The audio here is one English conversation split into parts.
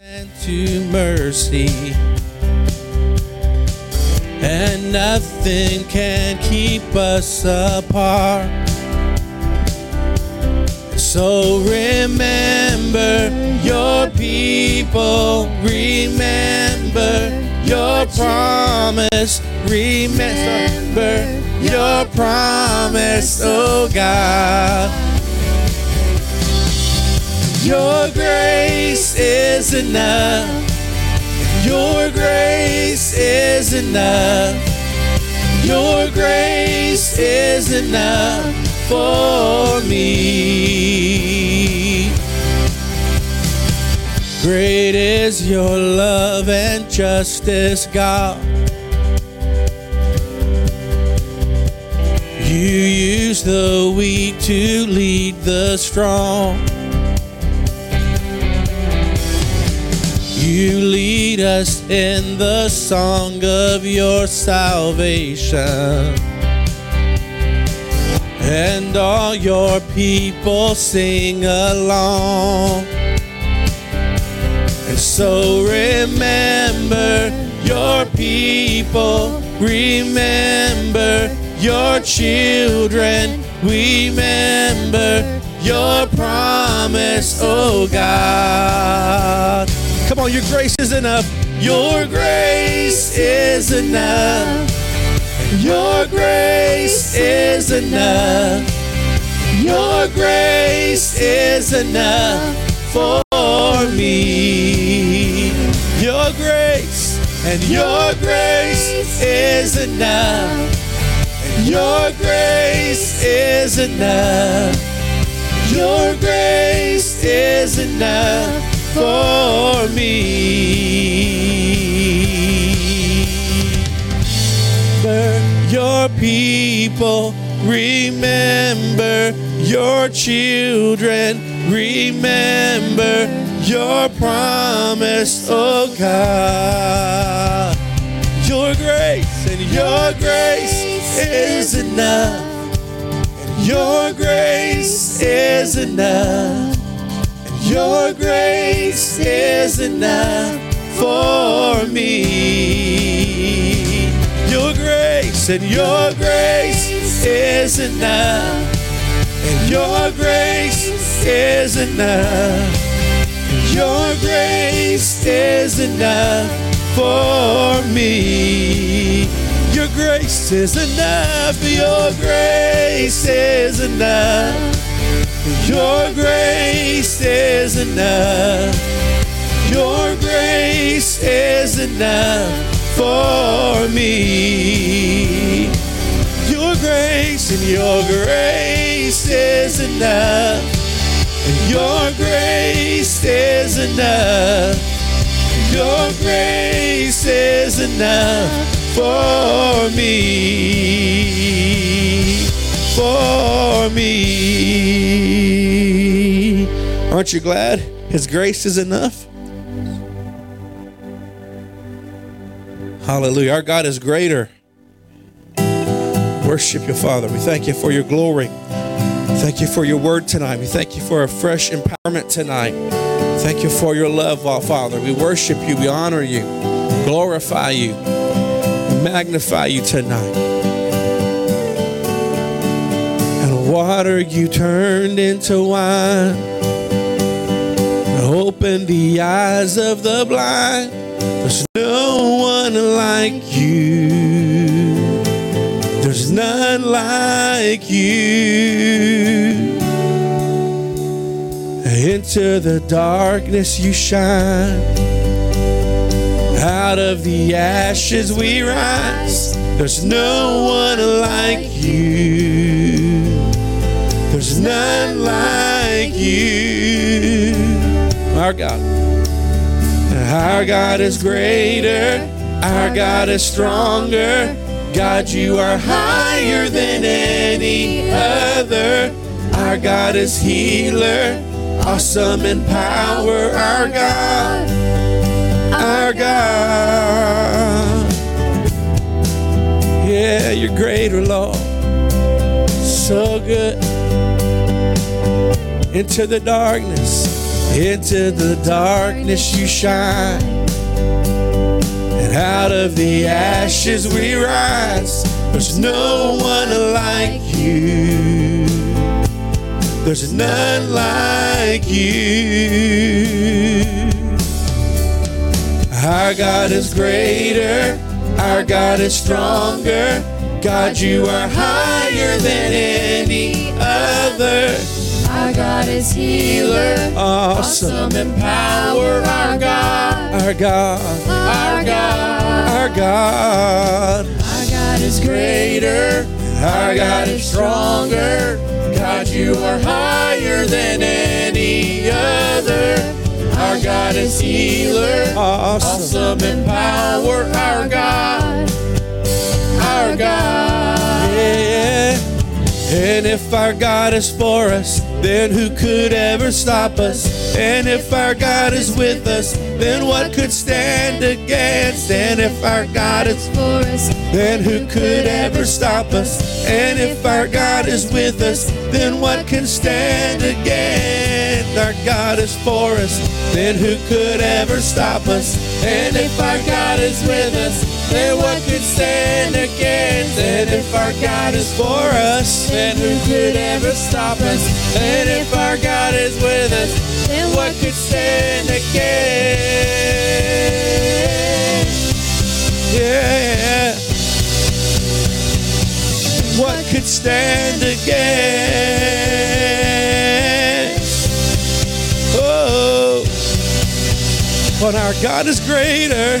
and to mercy, and nothing can keep us apart. So remember your people, remember your promise, remember your promise, oh God. Your grace is enough. Your grace is enough. Your grace is enough for me. Great is your love and justice, God. You use the weak to lead the strong. You lead us in the song of your salvation. And all your people sing along. And so remember your people, remember your children, remember your promise, oh God. Come on, your grace is enough. Your grace is enough. Your grace is enough. Your grace is enough for me. Your grace and your grace is enough. Your grace is enough. Your grace is enough for me. Remember your people, remember your children, remember your promise, oh God. Your grace and your grace is enough. Your grace is enough. Your grace is enough for me. Your grace and your grace is enough. And your grace is enough. Your grace is enough for me. Your grace is enough. Your grace is enough. Your grace is enough. Your grace is enough for me. Your grace and your grace is enough. Your grace is enough. Your grace is enough for me. For me. Aren't you glad His grace is enough? Hallelujah. Our God is greater. Worship you, Father. We thank you for your glory. Thank you for your word tonight. We thank you for a fresh empowerment tonight. Thank you for your love, Father. We worship you. We honor you. Glorify you. Magnify you tonight. Water you turned into wine. Open the eyes of the blind. There's no one like you. There's none like you. Into the darkness you shine. Out of the ashes we rise. There's no one like you. There's none like you. Our God. Our God is greater. Our God is stronger. God, you are higher than any other. Our God is healer, awesome in power. Our God, our God. Yeah, you're greater, Lord. So good. Into the darkness, Into the darkness you shine. And out of the ashes we rise. There's no one like you. There's none like you. Our God is greater. Our God is stronger. God, you are higher than any other. God is healer, Awesome. in power. Our God, Our God, our God, our God, our God is greater. our God is stronger. God, you are higher than any other. Our God is healer, Awesome. awesome in power. Our God, our God. Yeah. And if our God is for us, then who could ever stop us? And if our God is with us, then what could stand against? And if our God is For us, then who could ever stop us? And if our God is with us, then what can stand against? Our God is for us, then who could ever stop us? And if our God is with us, then what could stand against? And if our God is for us, then who could ever stop us? And if our God is with us, then what could stand against? Yeah. What could stand against? Oh, but our God is greater.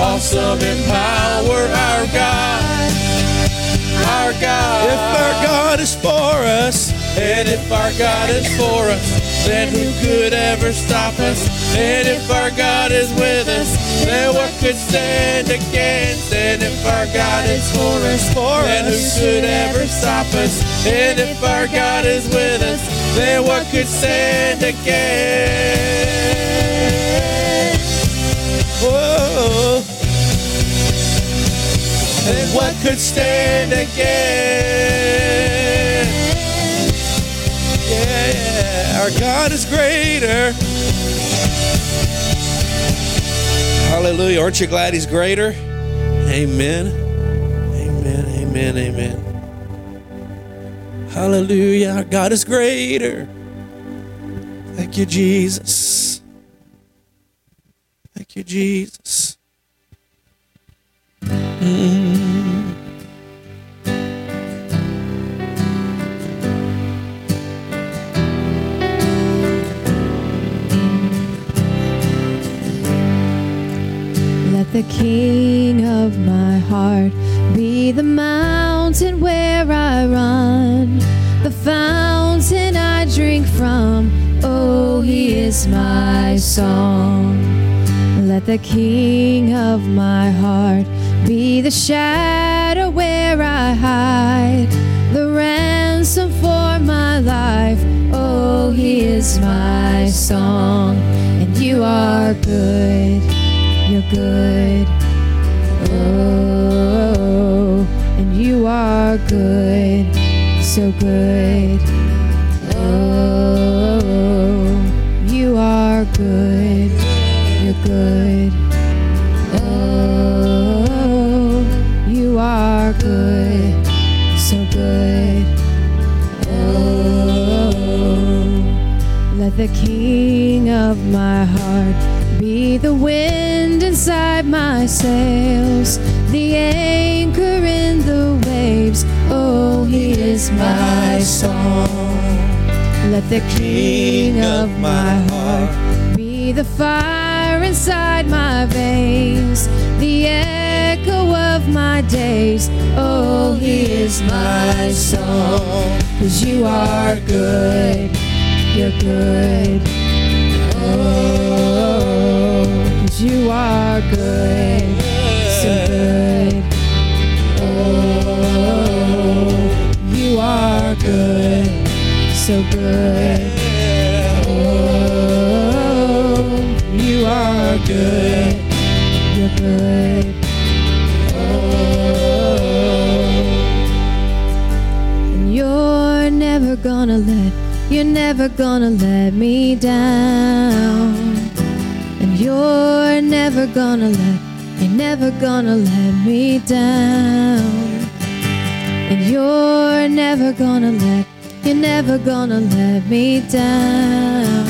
Awesome in power. Our God. Our God. If our God is for us, and if our God is for us, then who could ever stop us? And if our God is with us, then what could stand against? And if our God is for us, for then who could ever stop us? And if our God is with us, then what could stand against? Whoa. And what could stand against? Yeah, our God is greater. Hallelujah. Aren't you glad He's greater? Amen. Amen. Amen. Amen. Hallelujah. Our God is greater. Thank you, Jesus. Thank you, Jesus. Mm. Let the king of my heart be the mountain where I run, the fountain I drink from. Oh, he is my song. Let the king of my heart be the shadow where I hide, the ransom for my life. Oh, he is my song, and you are good. You're good. Oh, and you are good, so good. Oh, you are good. You're good. The King of my heart be the wind inside my sails, the anchor in the waves. Oh, he is my song. Let the King of my heart be the fire inside my veins, the echo of my days. Oh, he is my song. Cause you are good, you're good. Oh, 'cause you are good, so good. Oh, you are good, so good. Oh, you are good, you're good. Oh, and you're never gonna let, you're never gonna let me down. And you're never gonna let, you're never gonna let me down. And you're never gonna let, you're never gonna let me down.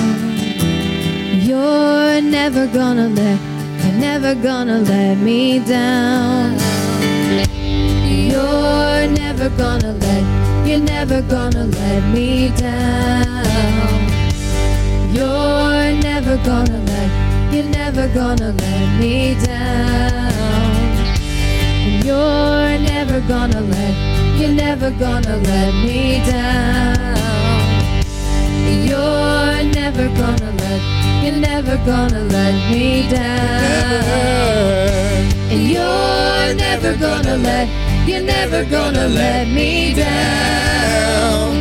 You're never gonna let, you're never gonna let me down. You're never gonna let, you're never gonna let me down. You're never gonna let, you're never gonna let me down. And you're never gonna let, you're never gonna let me down. You're never gonna let, you're never gonna let me down. And you're never gonna let, you're never gonna let me down.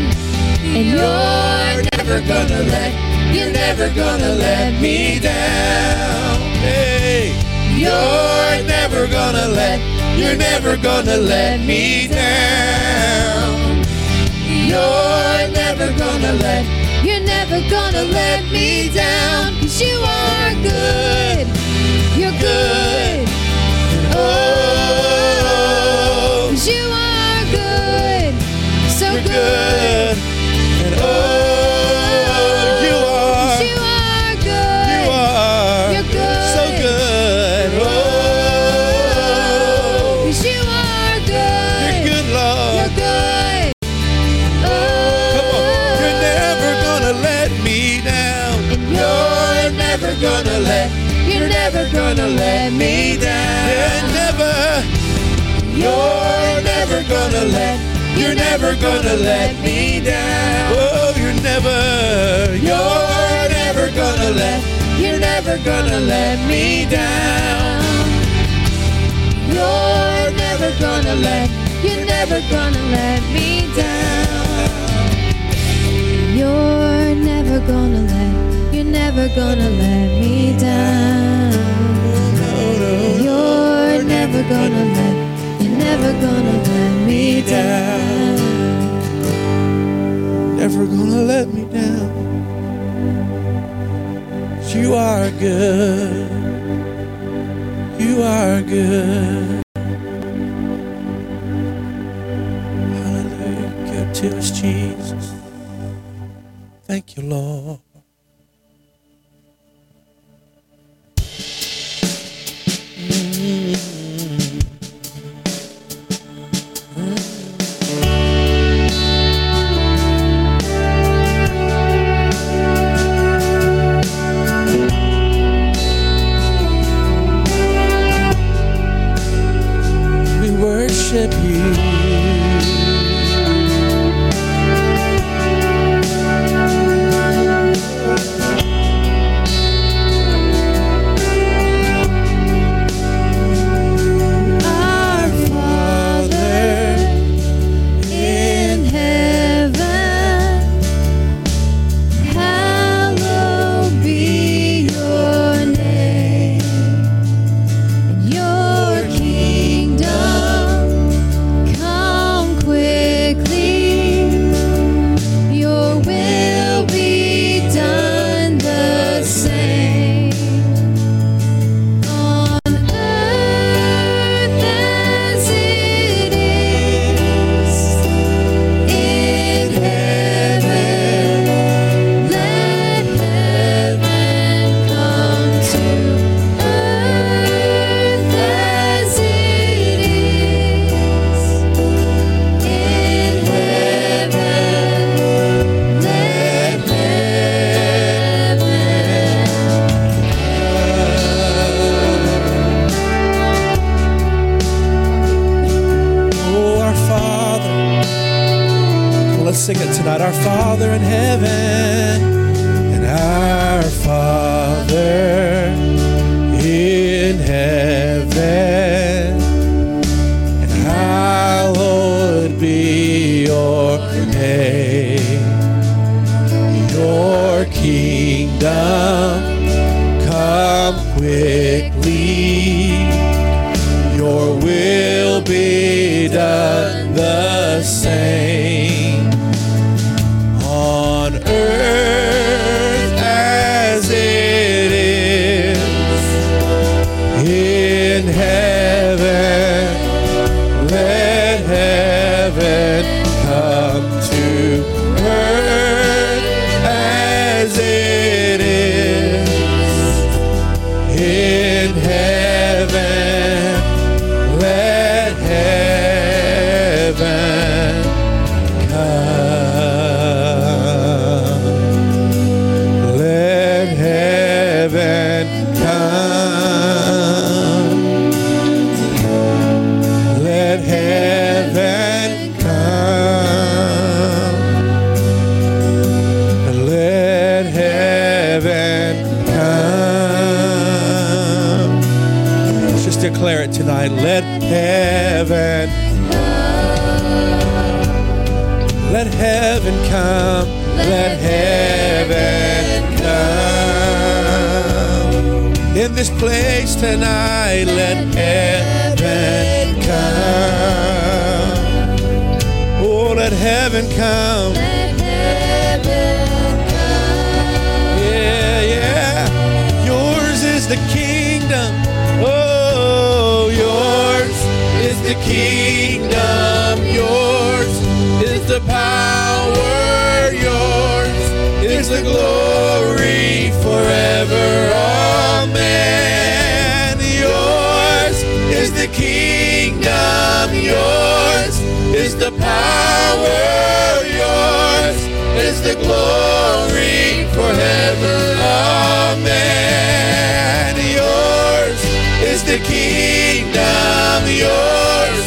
And you're never gonna let, you're never gonna let me down. Hey, You're never gonna let, you're never gonna let me down. You're never gonna let, you're never gonna let me down. Cause you are good, you're good. Oh, cause you are good, so you're good. good. And oh, you are, You are good. you are You're good. so good. Oh, oh, Cause you are good. you're good, Lord. You're good. Oh, Come on, you're never gonna let me down. And you're never gonna let, you're never gonna let me down. Gonna let, you're never gonna let me down. Oh, you're never. You're never gonna let, you're never gonna let me down. You're never gonna let, you're never gonna let me down. You're never gonna let, you're never gonna let me down. You're never gonna down. Never gonna let me down. You are good. You are good. Hallelujah. Good to us, Jesus. Thank you, Lord. sing it tonight. Our Father in heaven, and our Father. this place tonight. Let heaven come. Oh, let heaven come. Yeah, yeah. Yours is the kingdom. Oh, yours is the kingdom. Yours is the power. Yours is the glory. the kingdom yours, is the power yours, is the glory forever. Amen. Yours is the kingdom yours,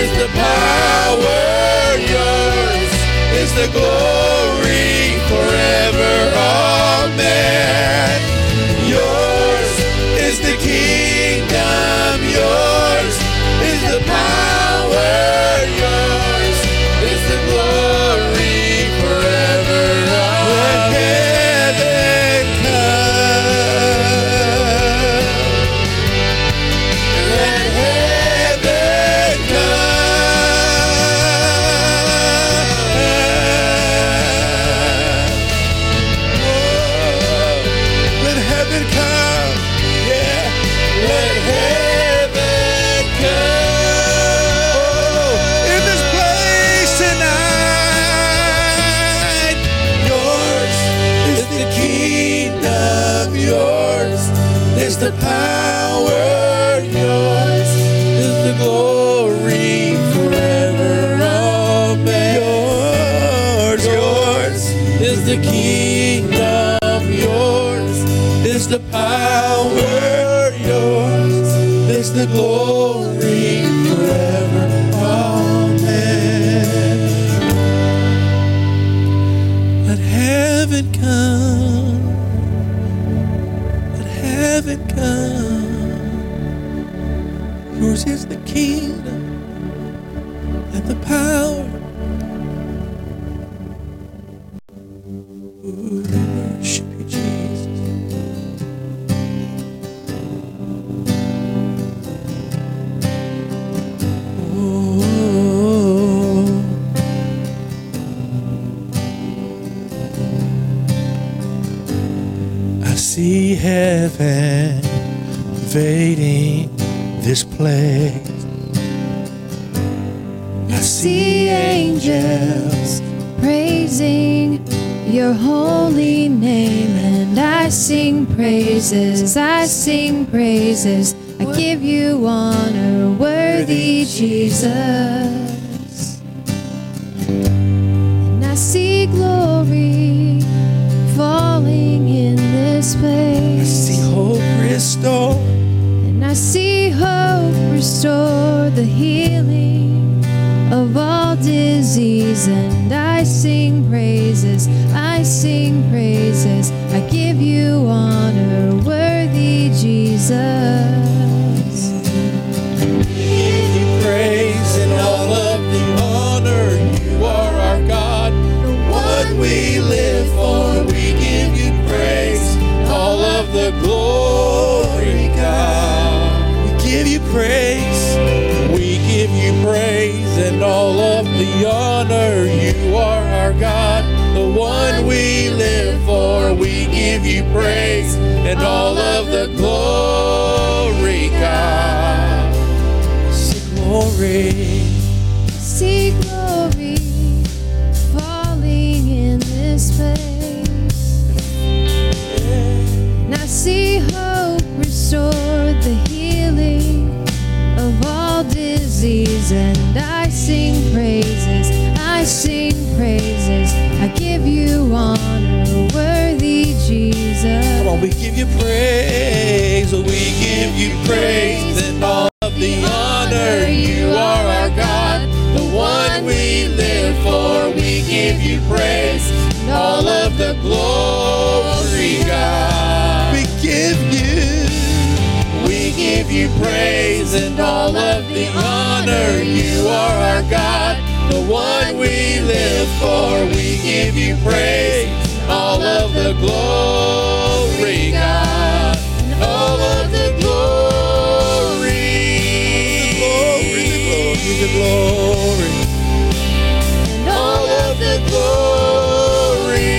is the power yours, is the glory forever. Amen. the power as I sing praises, I give you honor, worthy Jesus. I give you honor, worthy Jesus. Come on, we give you praise. We give you praise and all of the honor. You are our God, the one we live for. We give you praise and all of the glory, God. We give you, we give you praise and all of the honor. You are our God, the one we live for. We give you praise, all of the glory, God. All of the glory. The glory, the glory, the glory. All of the glory.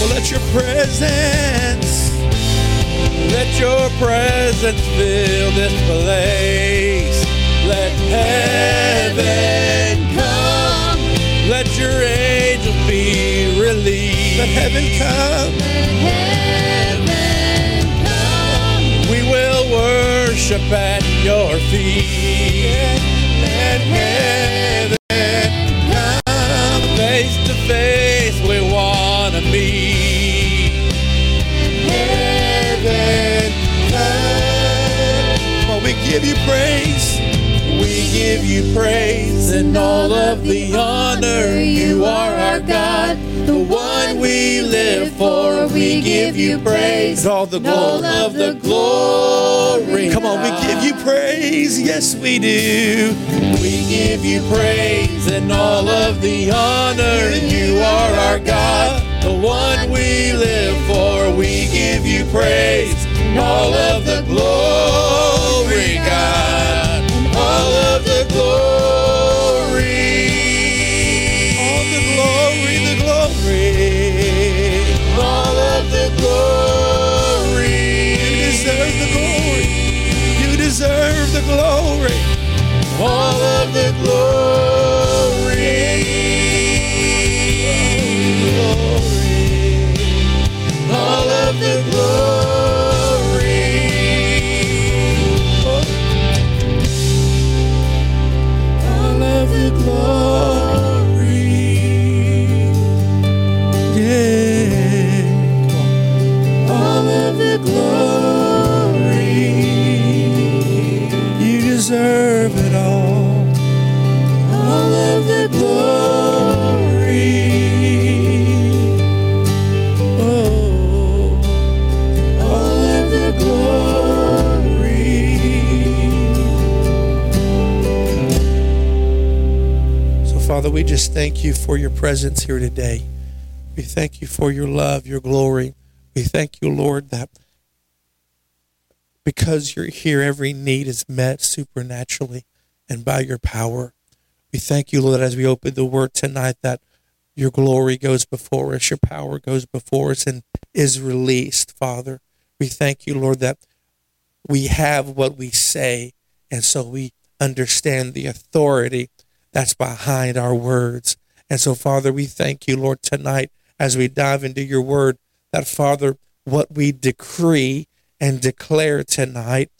Well, let your presence, let your presence fill this place. Let heaven come. Let your angels be released. Let heaven come. Heaven come. We will worship at your feet. Let heaven come. Face to face, we want to meet. Heaven come. Oh, we give you praise. We give you praise and all of the honor. You are our God, the one we live for. We give you praise, all the all of the glory. Come on, we give you praise. Yes, we do. We give you praise and all of the honor. You are our God, the one we live for. We give you praise and all of the glory, God. Glory. All of the glory. We just thank you for your presence here today. We thank you for your love, your glory. We thank you, Lord, that because you're here, every need is met supernaturally and by your power. We thank you, Lord, as we open the word tonight, that your glory goes before us, your power goes before us and is released, Father. We thank you, Lord, that we have what we say, and so we understand the authority that's behind our words. And so, Father, we thank you, Lord, tonight as we dive into your word, that, Father, what we decree and declare tonight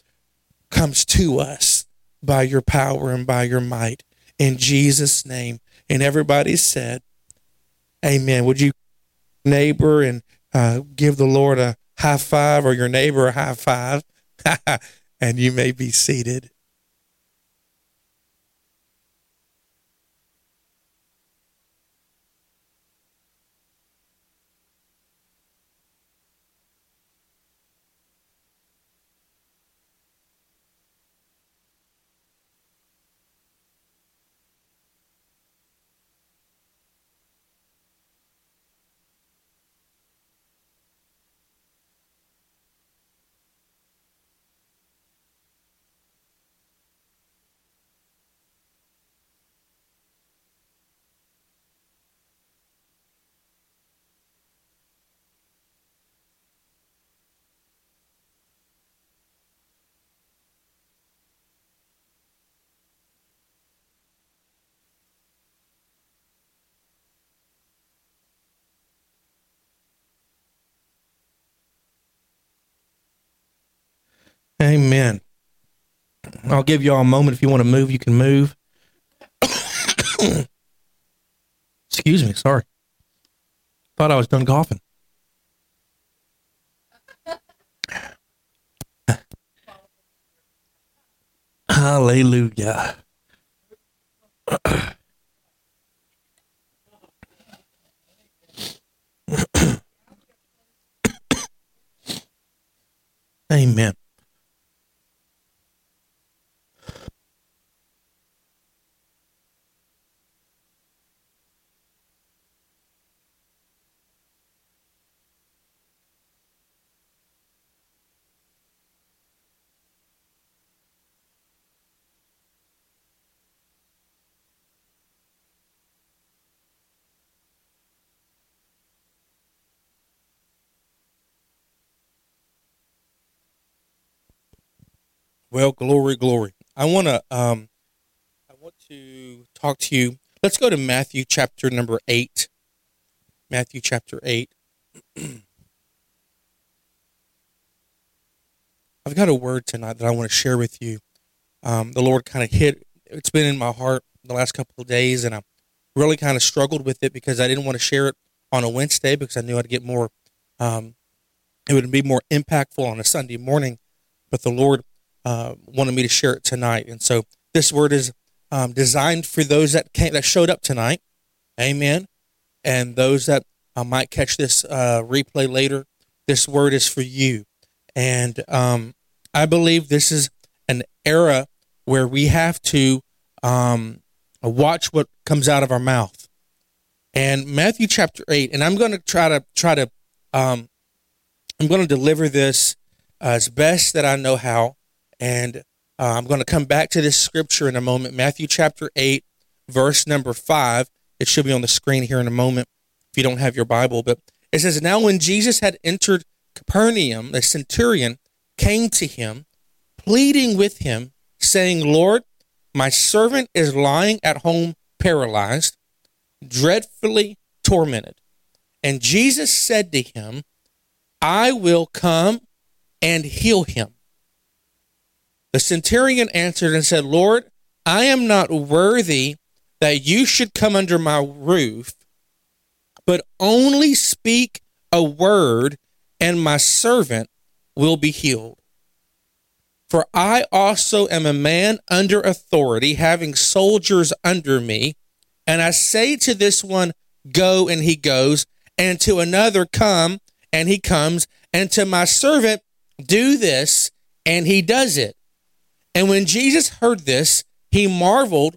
comes to us by your power and by your might. In Jesus' name. And everybody said, Amen. Would you, neighbor, and uh, give the Lord a high five or your neighbor a high five? and you may be seated. Amen. I'll give you all a moment. If you want to move, you can move. Excuse me. Sorry. Thought I was done coughing. Hallelujah. Amen. Well, glory, glory. I want to um I want to talk to you. Let's go to Matthew chapter number 8. Matthew chapter 8. I've got a word tonight that I want to share with you. Um, the Lord kind of hit it's been in my heart the last couple of days and I really kind of struggled with it because I didn't want to share it on a Wednesday because I knew I'd get more um, it would be more impactful on a Sunday morning. But the Lord uh, wanted me to share it tonight. And so this word is um, designed for those that came, that showed up tonight. Amen. And those that uh, might catch this uh, replay later, this word is for you. And um, I believe this is an era where we have to um, watch what comes out of our mouth. And Matthew chapter eight, and I'm going to try to try to um, I'm going to deliver this as best that I know how. And uh, I'm going to come back to this scripture in a moment. Matthew chapter 8, verse number 5. It should be on the screen here in a moment if you don't have your Bible. But it says, Now when Jesus had entered Capernaum, the centurion came to him, pleading with him, saying, Lord, my servant is lying at home paralyzed, dreadfully tormented. And Jesus said to him, I will come and heal him. The centurion answered and said, Lord, I am not worthy that you should come under my roof, but only speak a word, and my servant will be healed. For I also am a man under authority, having soldiers under me. And I say to this one, Go, and he goes, and to another, Come, and he comes, and to my servant, Do this, and he does it. And when Jesus heard this, he marveled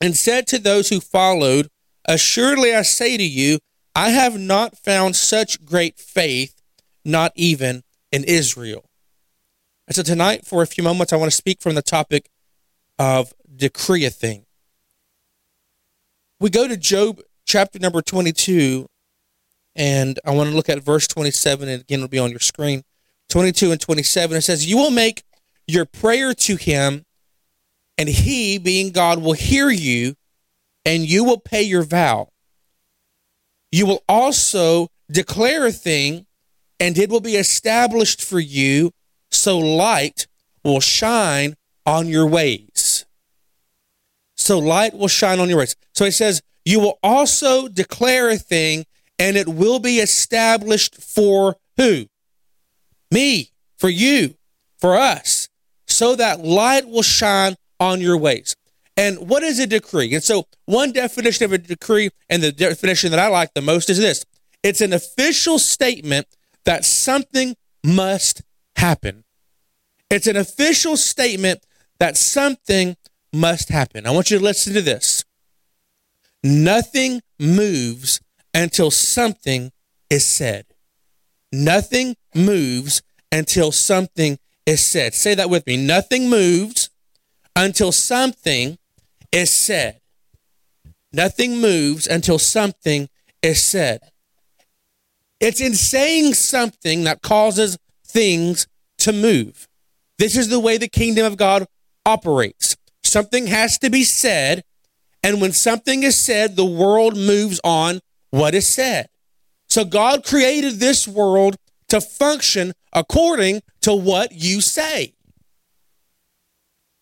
and said to those who followed, Assuredly I say to you, I have not found such great faith, not even in Israel. And so tonight, for a few moments, I want to speak from the topic of decree a thing. We go to Job chapter number 22, and I want to look at verse 27, and again, it'll be on your screen. 22 and 27, it says, You will make your prayer to him, and he, being God, will hear you, and you will pay your vow. You will also declare a thing, and it will be established for you, so light will shine on your ways. So light will shine on your ways. So he says, You will also declare a thing, and it will be established for who? Me, for you, for us so that light will shine on your ways. And what is a decree? And so, one definition of a decree, and the definition that I like the most, is this it's an official statement that something must happen. It's an official statement that something must happen. I want you to listen to this. Nothing moves until something is said. Nothing moves until something is said. Say that with me. Nothing moves until something is said. Nothing moves until something is said. It's in saying something that causes things to move. This is the way the kingdom of God operates. Something has to be said, and when something is said, the world moves on what is said. So God created this world to function according to what you say.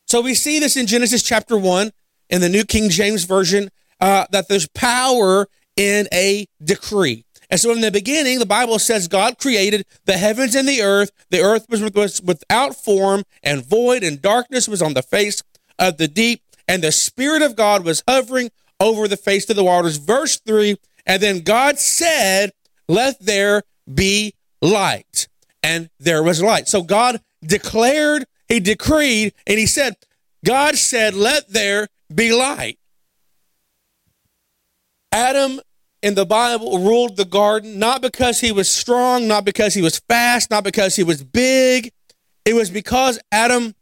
So we see this in Genesis chapter 1 in the New King James Version uh, that there's power in a decree. And so in the beginning, the Bible says God created the heavens and the earth. The earth was, was without form and void, and darkness was on the face of the deep. And the Spirit of God was hovering over the face of the waters. Verse 3 And then God said, Let there be light. And there was light. So God declared, He decreed, and He said, God said, Let there be light. Adam in the Bible ruled the garden not because he was strong, not because he was fast, not because he was big. It was because Adam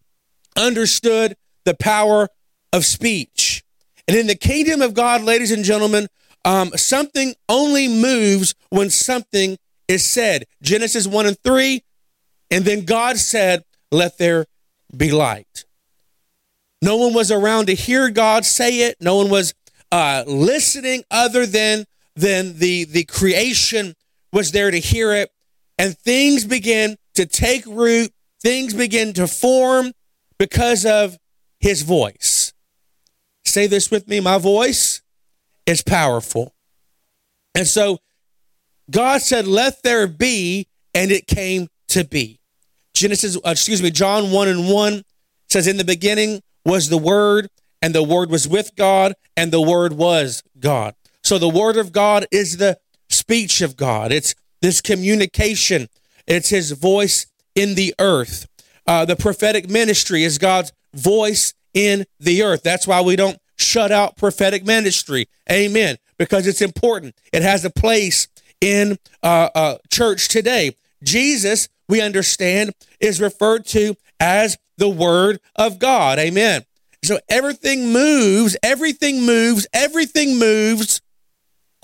understood the power of speech. And in the kingdom of God, ladies and gentlemen, um, something only moves when something is said. Genesis 1 and 3. And then God said, Let there be light. No one was around to hear God say it. No one was uh, listening other than than the the creation was there to hear it, and things begin to take root. Things begin to form because of His voice. Say this with me: My voice is powerful, and so God said, "Let there be," and it came to be. Genesis, uh, excuse me, John one and one says, "In the beginning." was the Word, and the Word was with God, and the Word was God. So the Word of God is the speech of God. It's this communication. It's His voice in the earth. Uh, the prophetic ministry is God's voice in the earth. That's why we don't shut out prophetic ministry. Amen. Because it's important. It has a place in uh, uh, church today. Jesus, we understand, is referred to as the word of God. Amen. So everything moves, everything moves, everything moves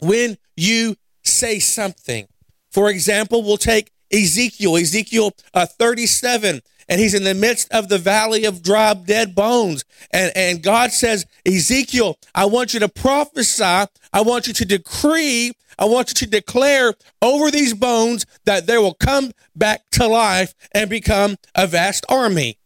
when you say something. For example, we'll take Ezekiel, Ezekiel uh, 37, and he's in the midst of the valley of dry, dead bones. And, and God says, Ezekiel, I want you to prophesy, I want you to decree, I want you to declare over these bones that they will come back to life and become a vast army.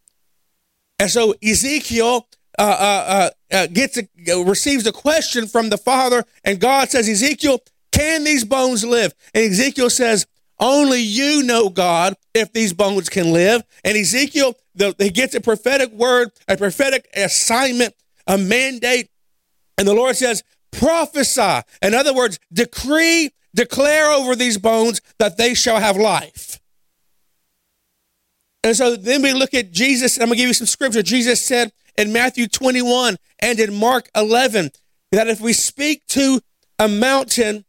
And so Ezekiel uh, uh, uh, uh gets a, receives a question from the father, and God says, Ezekiel, can these bones live? And Ezekiel says, only you know, God, if these bones can live. And Ezekiel, the, he gets a prophetic word, a prophetic assignment, a mandate. And the Lord says, prophesy. In other words, decree, declare over these bones that they shall have life. And so then we look at Jesus, I'm going to give you some scripture. Jesus said in Matthew 21 and in Mark 11 that if we speak to a mountain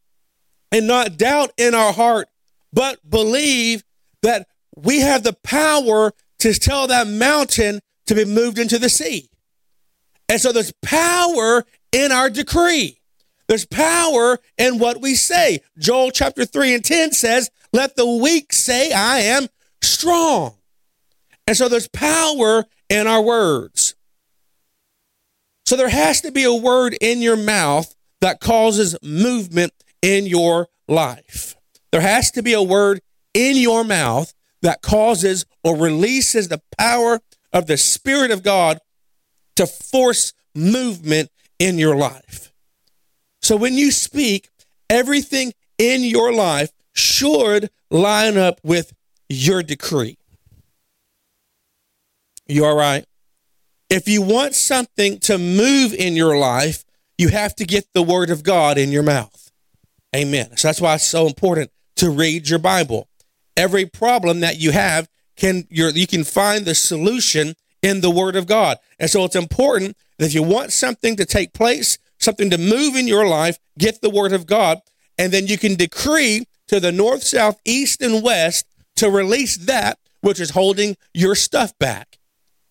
and not doubt in our heart, but believe that we have the power to tell that mountain to be moved into the sea. And so there's power in our decree. There's power in what we say. Joel chapter 3 and 10 says, Let the weak say, I am strong. And so there's power in our words. So there has to be a word in your mouth that causes movement in your life. There has to be a word in your mouth that causes or releases the power of the Spirit of God to force movement in your life. So when you speak, everything in your life should line up with your decree. You all right? If you want something to move in your life, you have to get the word of God in your mouth. Amen. So that's why it's so important to read your Bible. Every problem that you have can you can find the solution in the word of God. And so it's important that if you want something to take place, something to move in your life, get the word of God, and then you can decree to the north, south, east, and west to release that which is holding your stuff back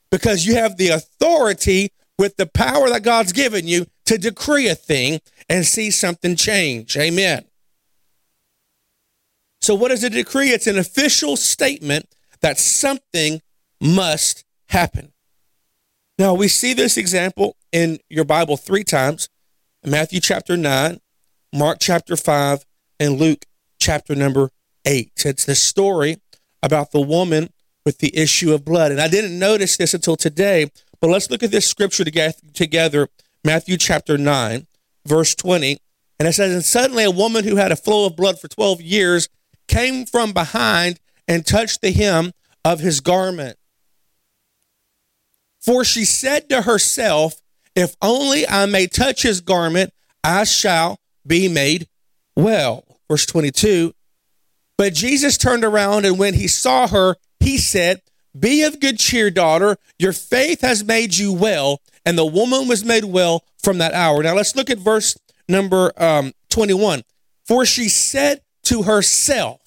because you have the authority with the power that God's given you to decree a thing and see something change. Amen. So, what is a decree? It's an official statement that something must happen. Now, we see this example in your Bible three times Matthew chapter 9, Mark chapter 5, and Luke chapter number 8. It's the story about the woman with the issue of blood. And I didn't notice this until today, but let's look at this scripture together Matthew chapter 9, verse 20. And it says, And suddenly a woman who had a flow of blood for 12 years came from behind and touched the hem of his garment. For she said to herself, If only I may touch his garment, I shall be made well. Verse 22. But Jesus turned around, and when he saw her, he said, Be of good cheer, daughter. Your faith has made you well. And the woman was made well from that hour. Now let's look at verse number um, 21. For she said to herself,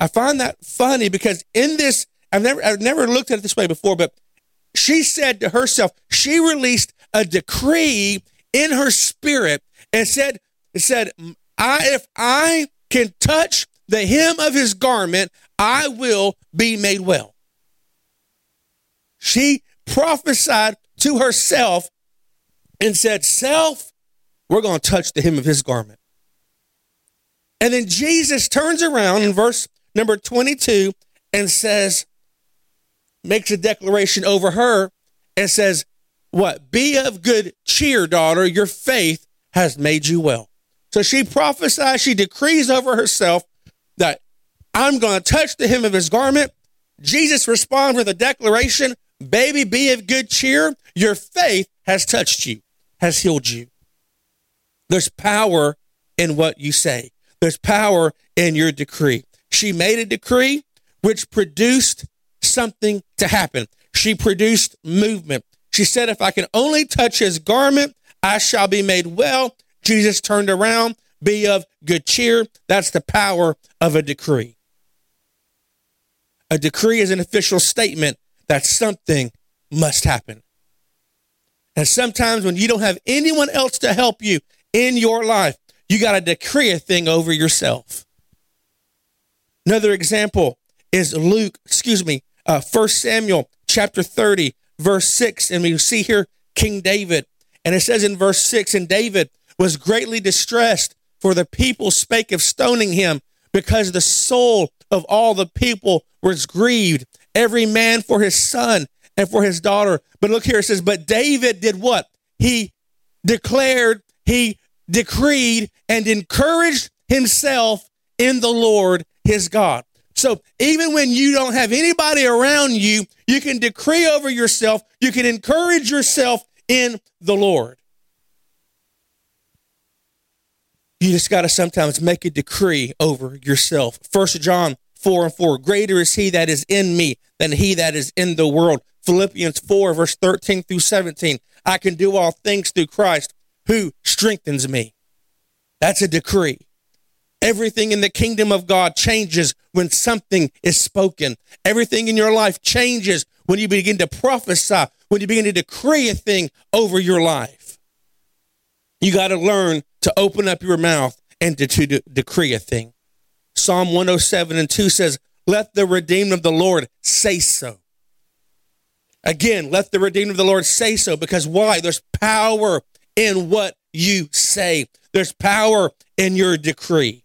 I find that funny because in this, I've never, I've never looked at it this way before, but she said to herself, she released a decree in her spirit and said, said, I, if I can touch the hem of his garment, I will be made well. She prophesied to herself and said, Self, we're going to touch the hem of his garment. And then Jesus turns around in verse number 22 and says, makes a declaration over her and says, What? Be of good cheer, daughter. Your faith has made you well. So she prophesies, she decrees over herself that I'm going to touch the hem of his garment. Jesus responds with a declaration Baby, be of good cheer. Your faith has touched you, has healed you. There's power in what you say, there's power in your decree. She made a decree which produced something to happen. She produced movement. She said, If I can only touch his garment, I shall be made well. Jesus turned around, be of good cheer. That's the power of a decree. A decree is an official statement that something must happen. And sometimes when you don't have anyone else to help you in your life, you got to decree a thing over yourself. Another example is Luke, excuse me, uh, 1 Samuel chapter 30, verse 6. And we see here King David. And it says in verse 6 And David was greatly distressed, for the people spake of stoning him, because the soul of all the people was grieved, every man for his son and for his daughter. But look here, it says, But David did what? He declared, he decreed, and encouraged himself in the Lord his God. So even when you don't have anybody around you, you can decree over yourself, you can encourage yourself in the Lord. You just got to sometimes make a decree over yourself. First John 4 and 4. Greater is he that is in me than he that is in the world. Philippians 4, verse 13 through 17. I can do all things through Christ who strengthens me. That's a decree. Everything in the kingdom of God changes when something is spoken. Everything in your life changes when you begin to prophesy, when you begin to decree a thing over your life. You got to learn to open up your mouth and to, to de- decree a thing. Psalm 107 and 2 says, Let the redeemed of the Lord say so. Again, let the redeemed of the Lord say so because why? There's power in what you say, there's power in your decree.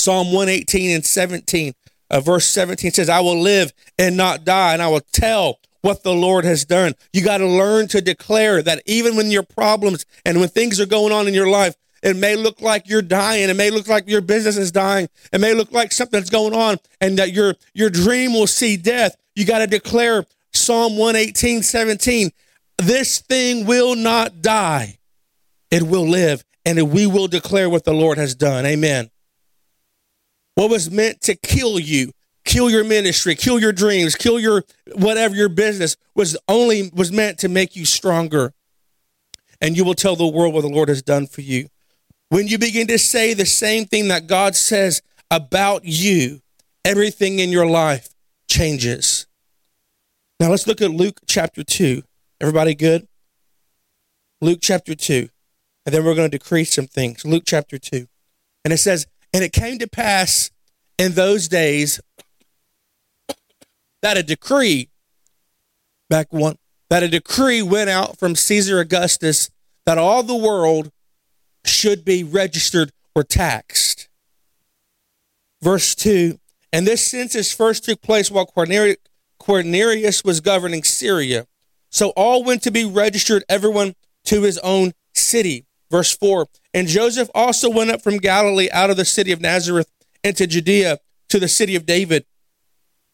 Psalm 118 and 17, uh, verse 17 says, I will live and not die, and I will tell what the Lord has done. You got to learn to declare that even when your problems and when things are going on in your life, it may look like you're dying. It may look like your business is dying. It may look like something's going on and that your, your dream will see death. You got to declare Psalm 118, 17. This thing will not die. It will live and we will declare what the Lord has done. Amen. What was meant to kill you, kill your ministry, kill your dreams, kill your whatever your business was only was meant to make you stronger. And you will tell the world what the Lord has done for you. When you begin to say the same thing that God says about you, everything in your life changes. Now let's look at Luke chapter 2. Everybody good? Luke chapter 2. And then we're going to decrease some things. Luke chapter 2. And it says, And it came to pass in those days that a decree, back one, that a decree went out from Caesar Augustus that all the world should be registered or taxed. verse 2. And this census first took place while Quirinius was governing Syria. So all went to be registered, everyone to his own city. Verse 4 And Joseph also went up from Galilee out of the city of Nazareth into Judea to the city of David,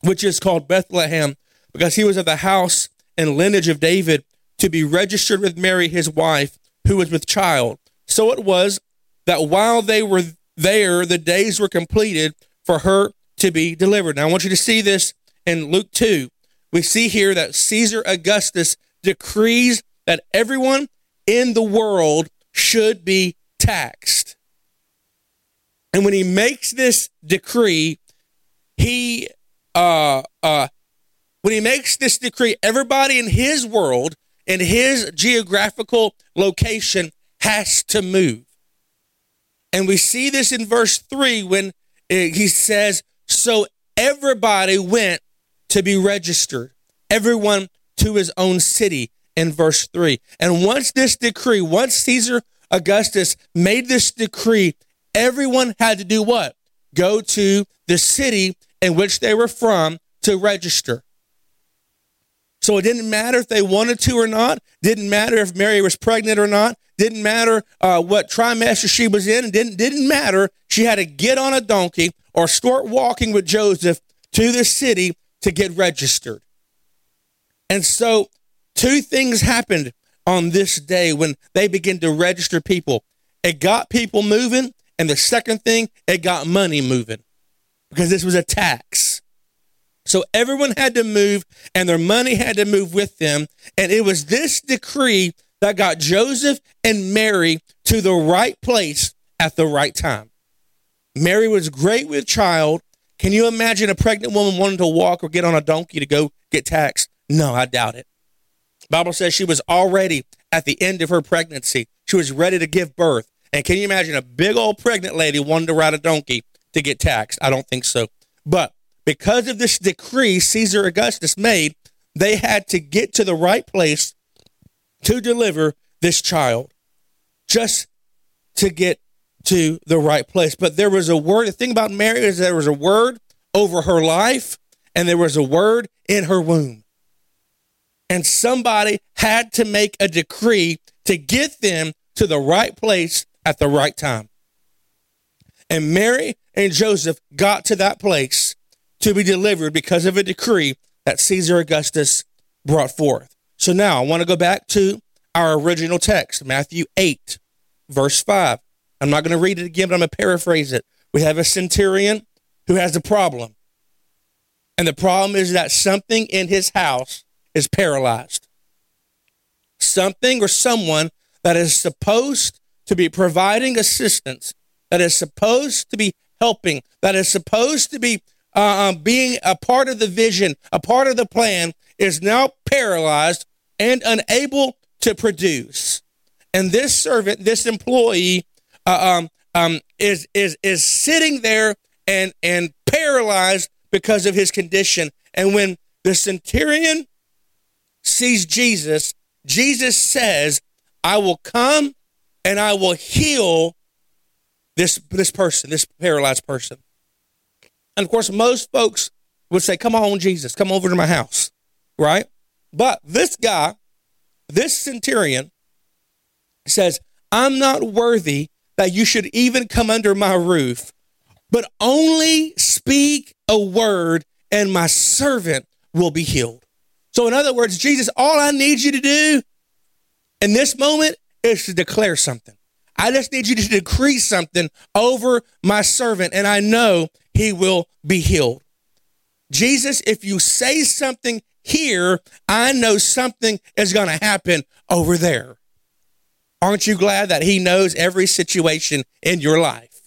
which is called Bethlehem, because he was of the house and lineage of David, to be registered with Mary, his wife, who was with child. So it was that while they were there, the days were completed for her to be delivered. Now, I want you to see this in Luke 2. We see here that Caesar Augustus decrees that everyone in the world should be taxed. And when he makes this decree, he uh uh when he makes this decree, everybody in his world, in his geographical location, has to move. And we see this in verse 3 when he says, So everybody went to be registered, everyone to his own city in verse 3. And once this decree, once Caesar Augustus made this decree, everyone had to do what? Go to the city in which they were from to register. So it didn't matter if they wanted to or not. Didn't matter if Mary was pregnant or not. Didn't matter uh, what trimester she was in. Didn't didn't matter. She had to get on a donkey or start walking with Joseph to the city to get registered. And so Two things happened on this day when they began to register people. It got people moving, and the second thing, it got money moving because this was a tax. So everyone had to move, and their money had to move with them. And it was this decree that got Joseph and Mary to the right place at the right time. Mary was great with child. Can you imagine a pregnant woman wanting to walk or get on a donkey to go get taxed? No, I doubt it. Bible says she was already at the end of her pregnancy. She was ready to give birth. And can you imagine a big old pregnant lady wanting to ride a donkey to get taxed? I don't think so. But because of this decree Caesar Augustus made, they had to get to the right place to deliver this child just to get to the right place. But there was a word. The thing about Mary is there was a word over her life and there was a word in her womb and somebody had to make a decree to get them to the right place at the right time. And Mary and Joseph got to that place to be delivered because of a decree that Caesar Augustus brought forth. So now I want to go back to our original text, Matthew 8, verse 5. I'm not going to read it again, but I'm going to paraphrase it. We have a centurion who has a problem. And the problem is that something in his house is paralyzed. Something or someone that is supposed to be providing assistance, that is supposed to be helping, that is supposed to be uh, um, being a part of the vision, a part of the plan, is now paralyzed and unable to produce. And this servant, this employee, uh, um, um, is is is sitting there and and paralyzed because of his condition. And when the centurion sees Jesus, Jesus says, I will come and I will heal this, this person, this paralyzed person. And of course, most folks would say, Come on, Jesus, come over to my house, right? But this guy, this centurion, says, I'm not worthy that you should even come under my roof, but only speak a word and my servant will be healed. So, in other words, Jesus, all I need you to do in this moment is to declare something. I just need you to decree something over my servant, and I know he will be healed. Jesus, if you say something here, I know something is going to happen over there. Aren't you glad that he knows every situation in your life?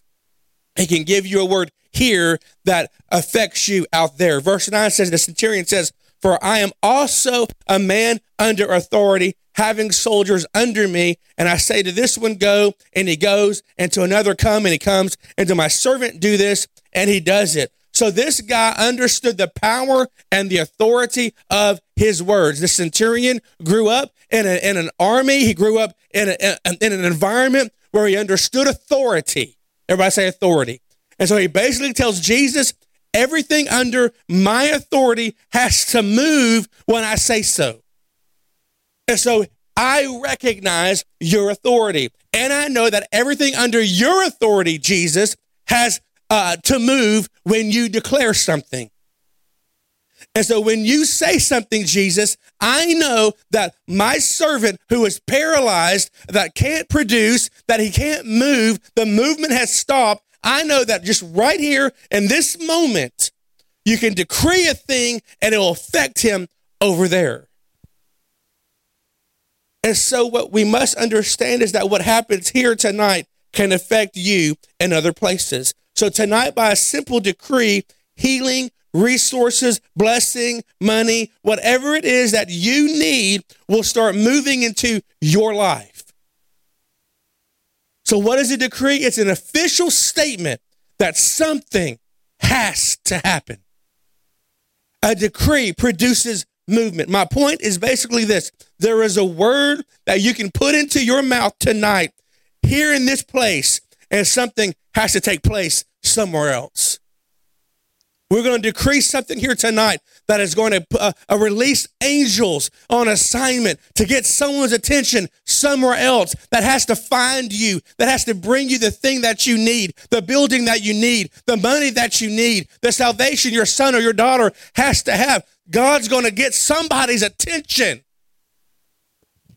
He can give you a word here that affects you out there. Verse 9 says, the centurion says, for I am also a man under authority, having soldiers under me. And I say to this one, go, and he goes, and to another, come, and he comes, and to my servant, do this, and he does it. So this guy understood the power and the authority of his words. The centurion grew up in, a, in an army. He grew up in, a, in an environment where he understood authority. Everybody say authority. And so he basically tells Jesus, everything under my authority has to move when I say so. And so I recognize your authority. And I know that everything under your authority, Jesus, has uh, to move when you declare something. And so when you say something, Jesus, I know that my servant who is paralyzed, that can't produce, that he can't move, the movement has stopped. I know that just right here in this moment, you can decree a thing and it will affect him over there. And so, what we must understand is that what happens here tonight can affect you in other places. So, tonight, by a simple decree, healing, resources, blessing, money, whatever it is that you need will start moving into your life. So, what is a decree? It's an official statement that something has to happen. A decree produces movement. My point is basically this there is a word that you can put into your mouth tonight, here in this place, and something has to take place somewhere else. We're going to decree something here tonight that is going to uh, uh, release angels on assignment to get someone's attention somewhere else that has to find you, that has to bring you the thing that you need, the building that you need, the money that you need, the salvation your son or your daughter has to have. God's going to get somebody's attention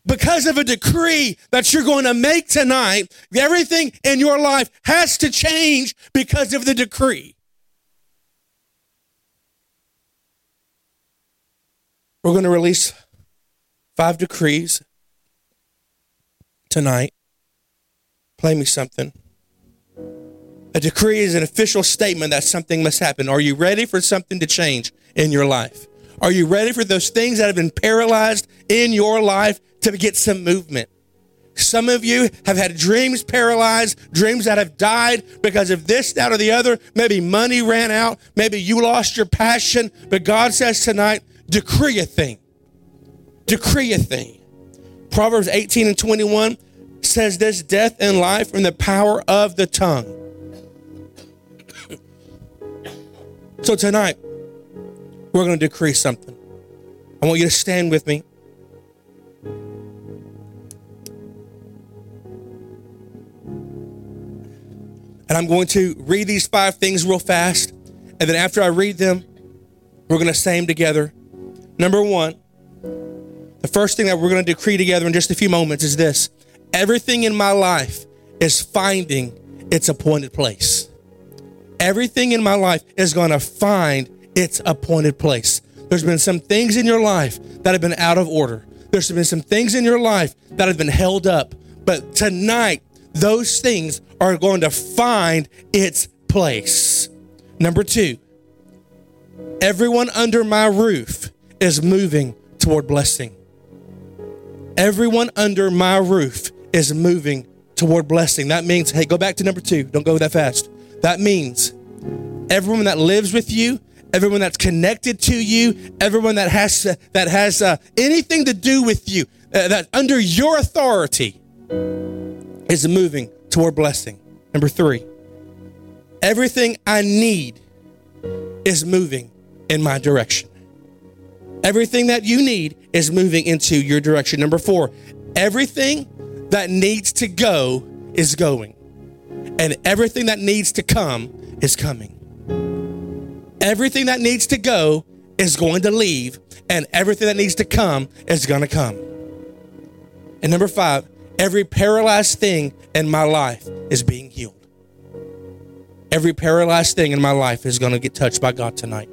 because of a decree that you're going to make tonight. Everything in your life has to change because of the decree. We're going to release five decrees tonight. Play me something. A decree is an official statement that something must happen. Are you ready for something to change in your life? Are you ready for those things that have been paralyzed in your life to get some movement? Some of you have had dreams paralyzed, dreams that have died because of this, that, or the other. Maybe money ran out. Maybe you lost your passion. But God says tonight, decree a thing. Decree a thing. Proverbs 18 and 21 says this death and life in the power of the tongue. so tonight, we're going to decree something. I want you to stand with me. And I'm going to read these five things real fast. And then after I read them, we're going to say them together. Number one, the first thing that we're going to decree together in just a few moments is this everything in my life is finding its appointed place. Everything in my life is going to find its appointed place. There's been some things in your life that have been out of order. There's been some things in your life that have been held up. But tonight, those things are going to find its place. Number two, everyone under my roof is moving toward blessing. Everyone under my roof is moving toward blessing. That means, hey, go back to number two. Don't go that fast. That means everyone that lives with you, everyone that's connected to you, everyone that has that has uh, anything to do with you, uh, that under your authority is moving toward blessing. Number three, everything I need is moving in my direction. Everything that you need is moving into your direction. Number four, everything that needs to go is going, and everything that needs to come is coming. Everything that needs to go is going to leave, and everything that needs to come is going to come. And number five, every paralyzed thing in my life is being healed. Every paralyzed thing in my life is going to get touched by God tonight.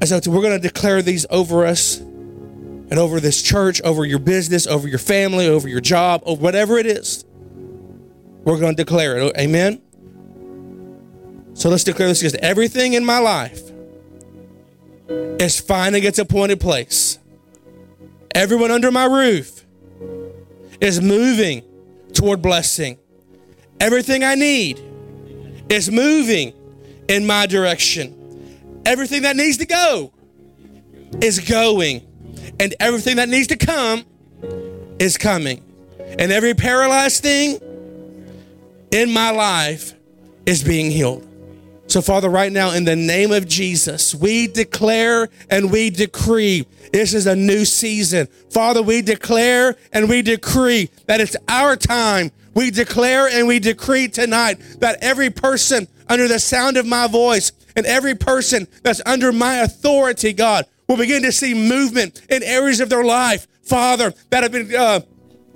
And so we're going to declare these over us and over this church, over your business, over your family, over your job, over whatever it is. We're going to declare it. Amen. So let's declare this because everything in my life is finding its appointed place. Everyone under my roof is moving toward blessing. Everything I need is moving in my direction. Everything that needs to go is going, and everything that needs to come is coming. And every paralyzed thing in my life is being healed. So, Father, right now, in the name of Jesus, we declare and we decree this is a new season. Father, we declare and we decree that it's our time. We declare and we decree tonight that every person under the sound of my voice and every person that's under my authority, God, will begin to see movement in areas of their life, Father, that have been uh,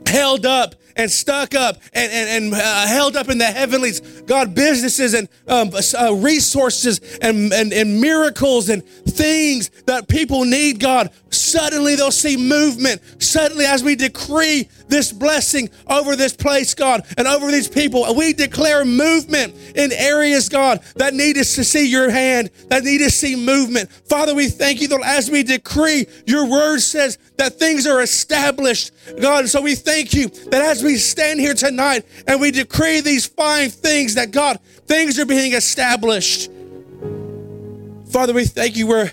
held up and stuck up and, and, and uh, held up in the heavenlies. God, businesses and um, uh, resources and, and, and miracles and things that people need, God, suddenly they'll see movement. Suddenly, as we decree this blessing over this place, God, and over these people, And we declare movement in areas, God, that need us to see your hand, that need to see movement. Father, we thank you that as we decree, your word says that things are established, God. And So we thank you that as we stand here tonight and we decree these fine things, that God, things are being established. Father, we thank you where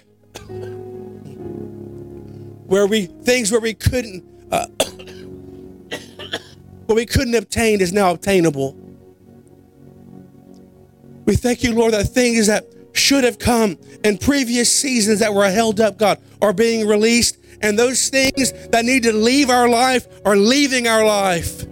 where we things where we couldn't uh, what we couldn't obtain is now obtainable. We thank you, Lord, that things that should have come in previous seasons that were held up, God, are being released, and those things that need to leave our life are leaving our life.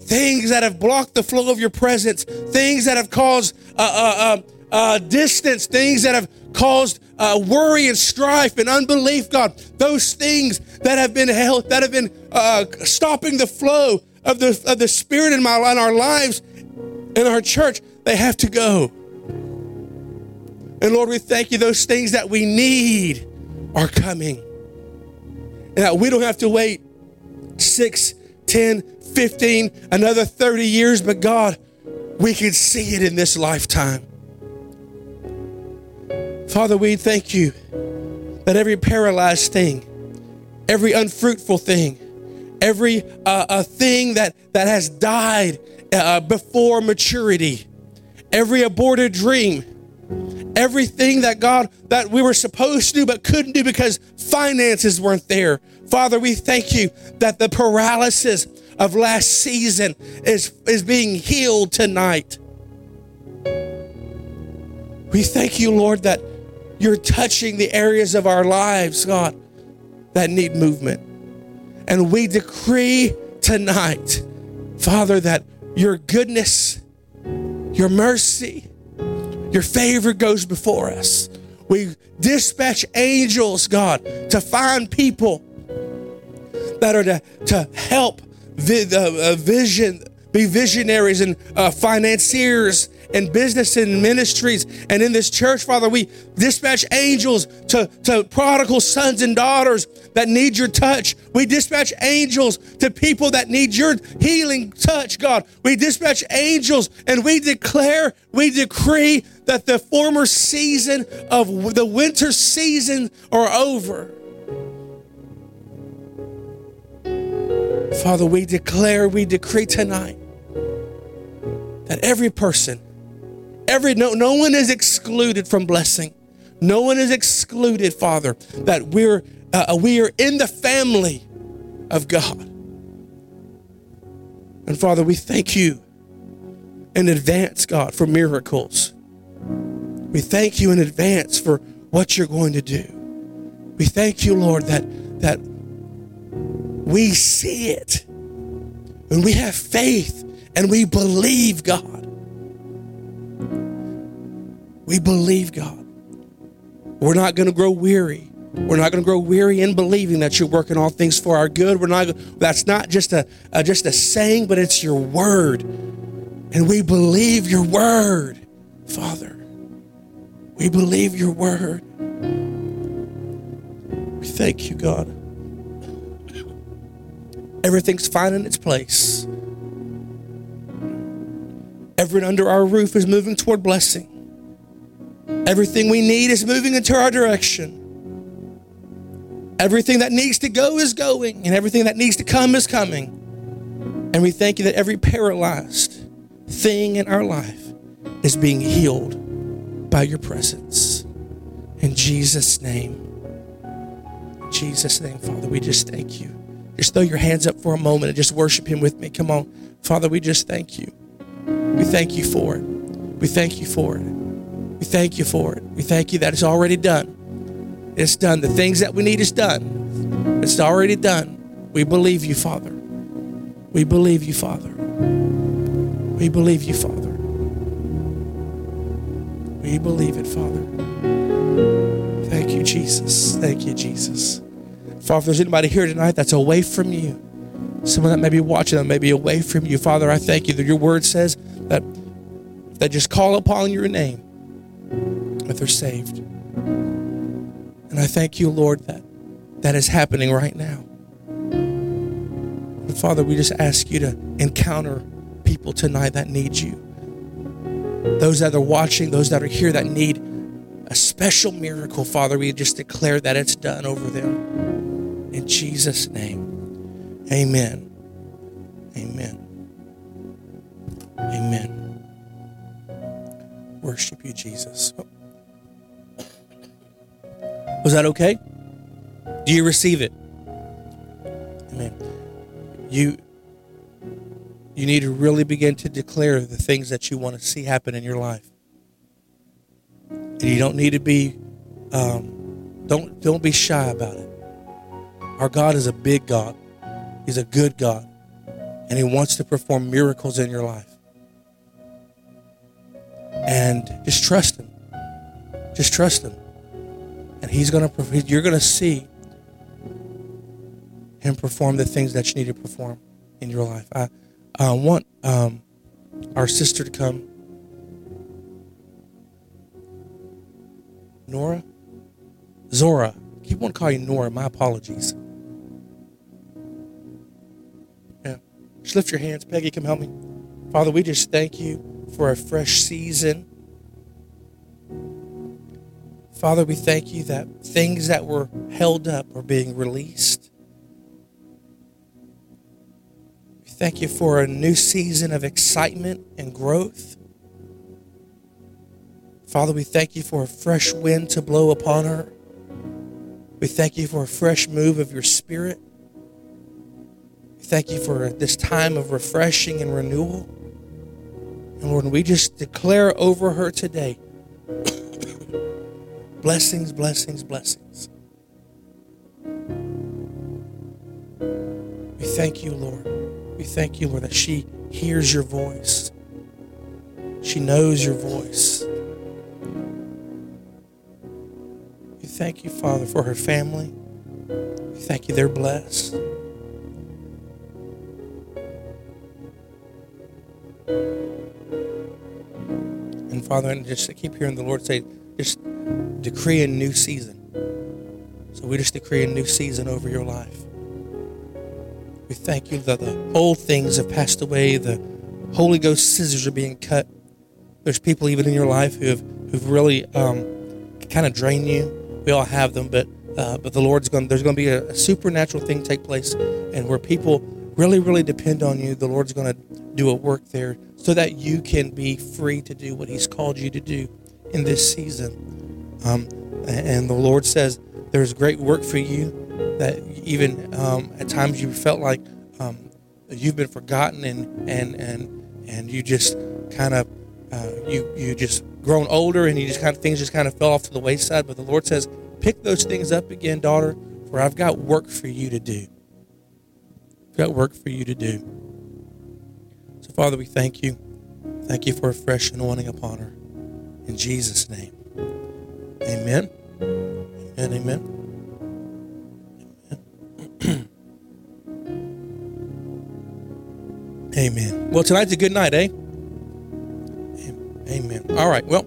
Things that have blocked the flow of your presence, things that have caused uh, uh, uh, uh distance, things that have caused uh, worry and strife and unbelief, God, those things that have been held, that have been uh, stopping the flow of the, of the Spirit in, my, in our lives, in our church, they have to go. And Lord, we thank you, those things that we need are coming. And that we don't have to wait six, ten, fifteen, another 30 years, but God, we can see it in this lifetime. Father, we thank you that every paralyzed thing, every unfruitful thing, every uh, a thing that, that has died uh, before maturity, every aborted dream, everything that God that we were supposed to do but couldn't do because finances weren't there. Father, we thank you that the paralysis of last season is, is being healed tonight. We thank you, Lord, that you're touching the areas of our lives, God, that need movement. And we decree tonight, Father, that your goodness, your mercy, your favor goes before us. We dispatch angels, God, to find people that are to, to help vi- uh, vision, be visionaries and uh, financiers and business and ministries and in this church, Father, we dispatch angels to, to prodigal sons and daughters that need your touch. We dispatch angels to people that need your healing touch, God. We dispatch angels and we declare, we decree that the former season of the winter season are over. Father, we declare, we decree tonight that every person Every no, no one is excluded from blessing. No one is excluded, Father, that we're uh, we are in the family of God. And Father, we thank you in advance, God, for miracles. We thank you in advance for what you're going to do. We thank you, Lord, that that we see it and we have faith and we believe, God. We believe God. We're not going to grow weary. We're not going to grow weary in believing that you're working all things for our good. We're not. That's not just a, a just a saying, but it's your word, and we believe your word, Father. We believe your word. We thank you, God. Everything's fine in its place. Everyone under our roof is moving toward blessing. Everything we need is moving into our direction. Everything that needs to go is going, and everything that needs to come is coming. And we thank you that every paralyzed thing in our life is being healed by your presence. In Jesus' name. Jesus' name, Father, we just thank you. Just throw your hands up for a moment and just worship Him with me. Come on. Father, we just thank you. We thank you for it. We thank you for it. We thank you for it. We thank you that it's already done. It's done. The things that we need is done. It's already done. We believe you, Father. We believe you, Father. We believe you, Father. We believe it, Father. Thank you, Jesus. Thank you, Jesus. Father, if there's anybody here tonight that's away from you, someone that may be watching that may be away from you, Father, I thank you that your word says that they just call upon your name, that they're saved. And I thank you, Lord, that that is happening right now. And Father, we just ask you to encounter people tonight that need you. Those that are watching, those that are here that need a special miracle, Father, we just declare that it's done over them. In Jesus' name, amen. Amen. Amen. Worship you, Jesus. Was that okay? Do you receive it? Amen. You you need to really begin to declare the things that you want to see happen in your life. And you don't need to be um, don't don't be shy about it. Our God is a big God. He's a good God. And he wants to perform miracles in your life. And just trust him. Just trust him. And he's going to you're going to see him perform the things that you need to perform in your life. I I want um, our sister to come. Nora? Zora. I keep on calling you Nora. My apologies. Yeah. Just lift your hands. Peggy, come help me. Father, we just thank you for a fresh season. Father, we thank you that things that were held up are being released. We thank you for a new season of excitement and growth. Father, we thank you for a fresh wind to blow upon her. We thank you for a fresh move of your spirit. We thank you for this time of refreshing and renewal. And Lord, we just declare over her today blessings, blessings, blessings. We thank you, Lord. We thank you, Lord, that she hears your voice. She knows your voice. We thank you, Father, for her family. We thank you, they're blessed. And Father, and just keep hearing the Lord say, just decree a new season. So we just decree a new season over your life. We thank you that the old things have passed away. The Holy Ghost scissors are being cut. There's people even in your life who have who've really um, kind of drained you. We all have them, but uh, but the Lord's going. There's going to be a, a supernatural thing take place, and where people really, really depend on you, the Lord's going to do a work there so that you can be free to do what He's called you to do in this season. Um, and the Lord says there's great work for you that even um, at times you felt like um, you've been forgotten and and and and you just kind of uh, you you just grown older and you just kind of things just kind of fell off to the wayside. But the Lord says, pick those things up again, daughter, for I've got work for you to do. I've got work for you to do. So, Father, we thank you. Thank you for a fresh anointing upon her. In Jesus' name. Amen. And amen. Amen. Well, tonight's a good night, eh? Amen. All right. Well,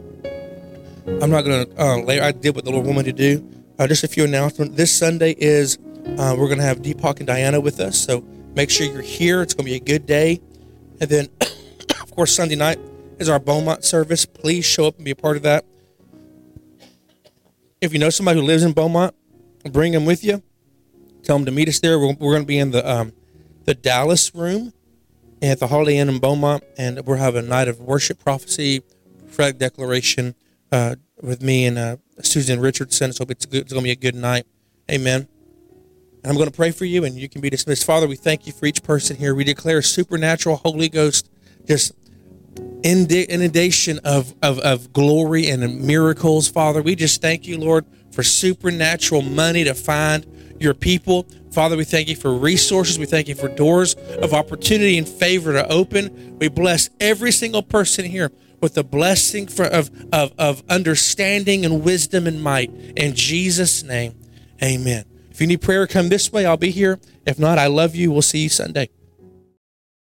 I'm not going to uh, later. I did what the Lord wanted me to do. Uh, just a few announcements. This Sunday is uh, we're going to have Deepak and Diana with us, so make sure you're here. It's going to be a good day. And then, of course, Sunday night is our Beaumont service. Please show up and be a part of that. If you know somebody who lives in Beaumont, bring them with you. Tell them to meet us there. We're, we're going to be in the um, the Dallas room at the Holiday Inn in Beaumont, and we're having a night of worship, prophecy, prophetic declaration uh, with me and uh, Susan Richardson. So it's, it's going to be a good night. Amen. And I'm going to pray for you, and you can be dismissed. Father, we thank you for each person here. We declare supernatural Holy Ghost just inundation of, of, of glory and miracles, Father. We just thank you, Lord, for supernatural money to find your people. Father, we thank you for resources. We thank you for doors of opportunity and favor to open. We bless every single person here with the blessing for, of, of, of understanding and wisdom and might. In Jesus' name, amen. If you need prayer, come this way. I'll be here. If not, I love you. We'll see you Sunday.